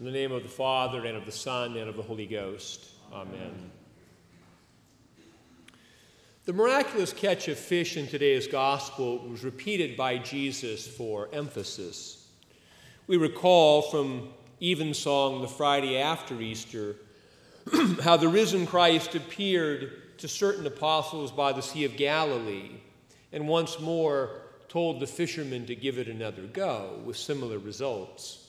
In the name of the Father, and of the Son, and of the Holy Ghost. Amen. The miraculous catch of fish in today's gospel was repeated by Jesus for emphasis. We recall from Evensong the Friday after Easter how the risen Christ appeared to certain apostles by the Sea of Galilee and once more told the fishermen to give it another go with similar results.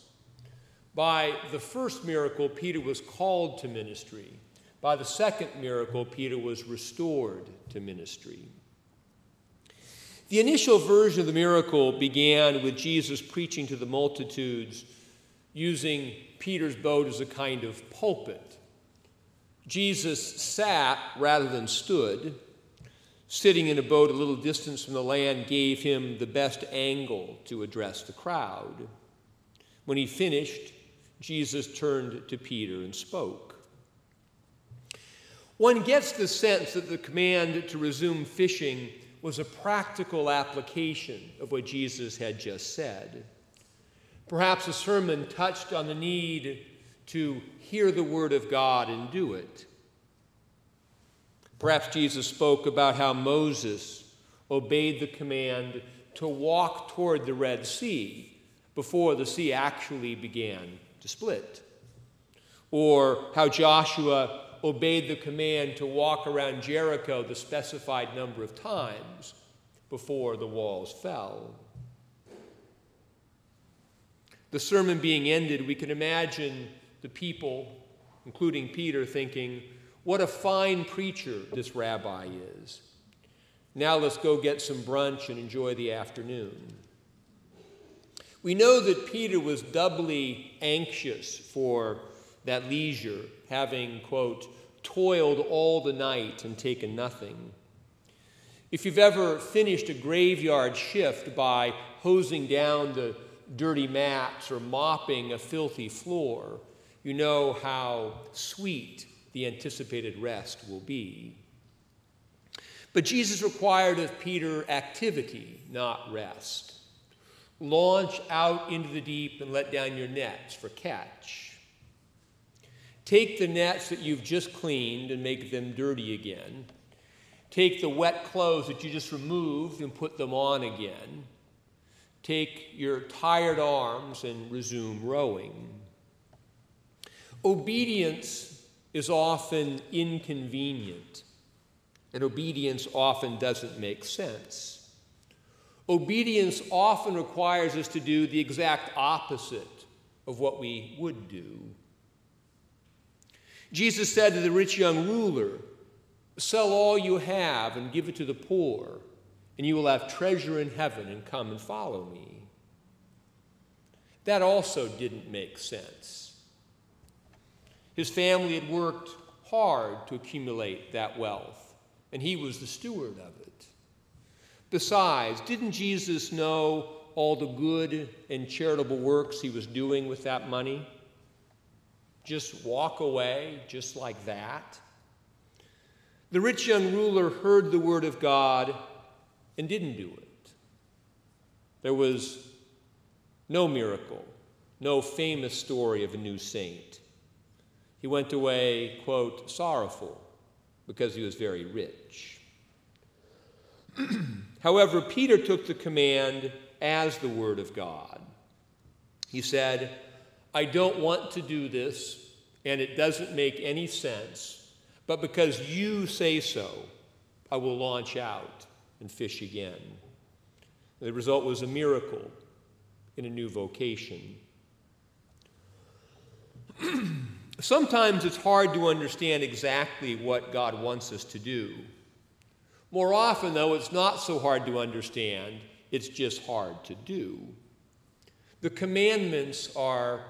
By the first miracle, Peter was called to ministry. By the second miracle, Peter was restored to ministry. The initial version of the miracle began with Jesus preaching to the multitudes using Peter's boat as a kind of pulpit. Jesus sat rather than stood. Sitting in a boat a little distance from the land gave him the best angle to address the crowd. When he finished, Jesus turned to Peter and spoke. One gets the sense that the command to resume fishing was a practical application of what Jesus had just said. Perhaps the sermon touched on the need to hear the word of God and do it. Perhaps Jesus spoke about how Moses obeyed the command to walk toward the Red Sea before the sea actually began to split. Or how Joshua obeyed the command to walk around Jericho the specified number of times before the walls fell. The sermon being ended, we can imagine the people, including Peter, thinking, What a fine preacher this rabbi is. Now let's go get some brunch and enjoy the afternoon. We know that Peter was doubly anxious for that leisure, having, quote, toiled all the night and taken nothing. If you've ever finished a graveyard shift by hosing down the dirty mats or mopping a filthy floor, you know how sweet the anticipated rest will be. But Jesus required of Peter activity, not rest. Launch out into the deep and let down your nets for catch. Take the nets that you've just cleaned and make them dirty again. Take the wet clothes that you just removed and put them on again. Take your tired arms and resume rowing. Obedience is often inconvenient, and obedience often doesn't make sense. Obedience often requires us to do the exact opposite of what we would do. Jesus said to the rich young ruler, Sell all you have and give it to the poor, and you will have treasure in heaven, and come and follow me. That also didn't make sense. His family had worked hard to accumulate that wealth, and he was the steward of it. Besides, didn't Jesus know all the good and charitable works he was doing with that money? Just walk away just like that? The rich young ruler heard the word of God and didn't do it. There was no miracle, no famous story of a new saint. He went away, quote, sorrowful because he was very rich. However, Peter took the command as the Word of God. He said, I don't want to do this, and it doesn't make any sense, but because you say so, I will launch out and fish again. The result was a miracle in a new vocation. Sometimes it's hard to understand exactly what God wants us to do. More often, though, it's not so hard to understand, it's just hard to do. The commandments are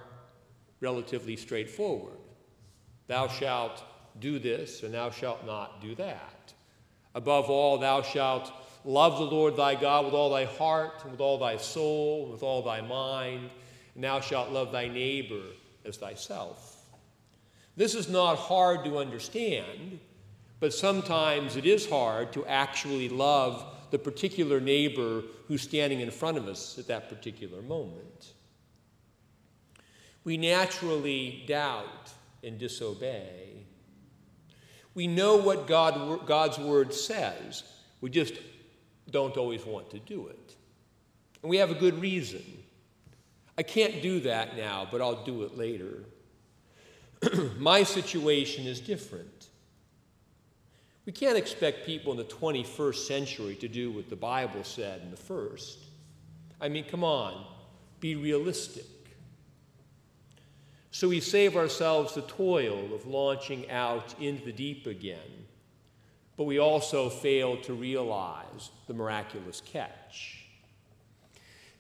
relatively straightforward. Thou shalt do this, and thou shalt not do that. Above all, thou shalt love the Lord thy God with all thy heart, and with all thy soul, and with all thy mind, and thou shalt love thy neighbor as thyself. This is not hard to understand but sometimes it is hard to actually love the particular neighbor who's standing in front of us at that particular moment. we naturally doubt and disobey. We know what God, God's word says, we just don't always want to do it. And we have a good reason. I can't do that now, but I'll do it later. My situation is different. We can't expect people in the 21st century to do what the Bible said in the first. I mean, come on, be realistic. So we save ourselves the toil of launching out into the deep again, but we also fail to realize the miraculous catch.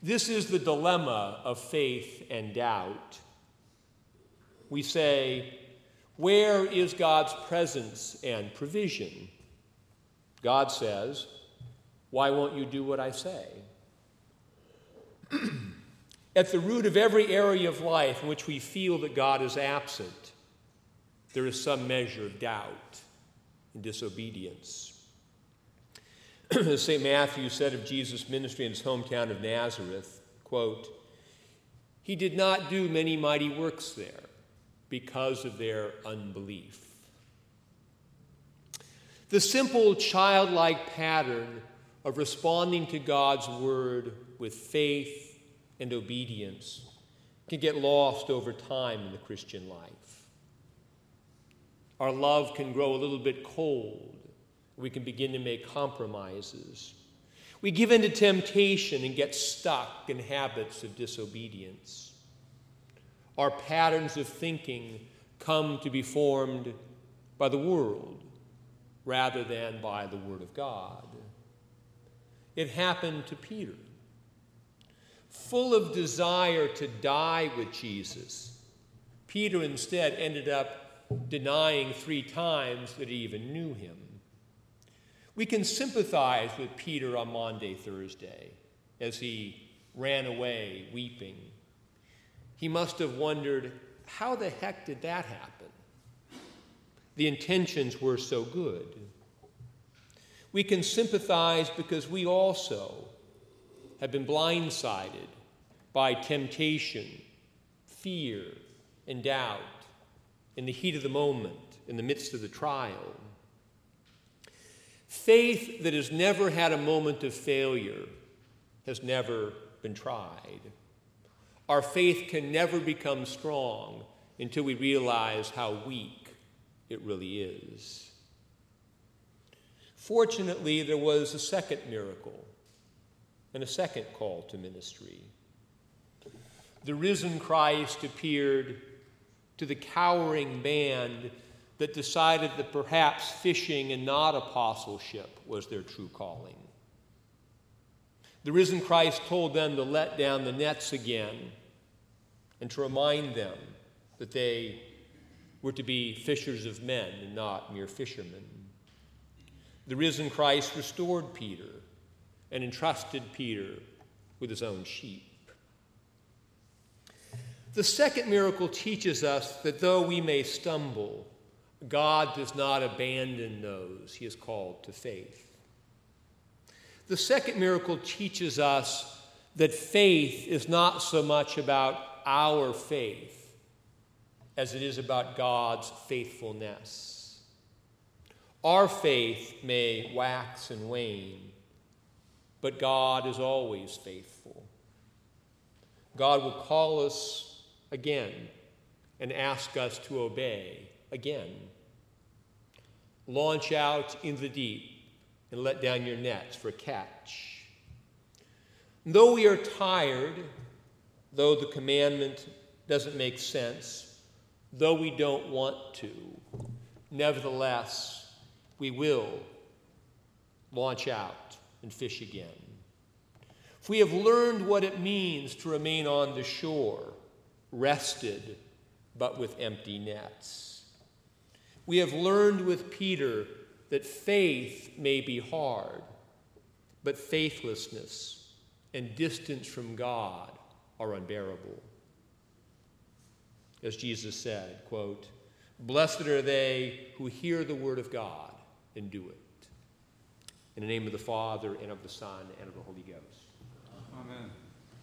This is the dilemma of faith and doubt. We say, Where is God's presence and provision? God says, Why won't you do what I say? At the root of every area of life in which we feel that God is absent, there is some measure of doubt and disobedience. As St. Matthew said of Jesus' ministry in his hometown of Nazareth, quote, He did not do many mighty works there because of their unbelief. The simple childlike pattern of responding to God's word with faith and obedience can get lost over time in the Christian life. Our love can grow a little bit cold. We can begin to make compromises. We give in to temptation and get stuck in habits of disobedience. Our patterns of thinking come to be formed by the world rather than by the Word of God. It happened to Peter full of desire to die with Jesus, Peter instead ended up denying three times that he even knew him. We can sympathize with Peter on Maundy, Thursday, as he ran away weeping. He must have wondered, how the heck did that happen? The intentions were so good. We can sympathize because we also have been blindsided by temptation, fear, and doubt in the heat of the moment, in the midst of the trial. Faith that has never had a moment of failure has never been tried. Our faith can never become strong until we realize how weak it really is. Fortunately, there was a second miracle and a second call to ministry. The risen Christ appeared to the cowering band that decided that perhaps fishing and not apostleship was their true calling. The risen Christ told them to let down the nets again and to remind them that they were to be fishers of men and not mere fishermen. The risen Christ restored Peter and entrusted Peter with his own sheep. The second miracle teaches us that though we may stumble, God does not abandon those he has called to faith. The second miracle teaches us that faith is not so much about our faith as it is about God's faithfulness. Our faith may wax and wane, but God is always faithful. God will call us again and ask us to obey again. Launch out in the deep and let down your nets for catch. Though we are tired, though the commandment doesn't make sense, though we don't want to, nevertheless, we will launch out and fish again. If we have learned what it means to remain on the shore, rested, but with empty nets, we have learned with Peter that faith may be hard, but faithlessness and distance from God are unbearable. As Jesus said, quote, Blessed are they who hear the word of God and do it. In the name of the Father, and of the Son, and of the Holy Ghost. Amen.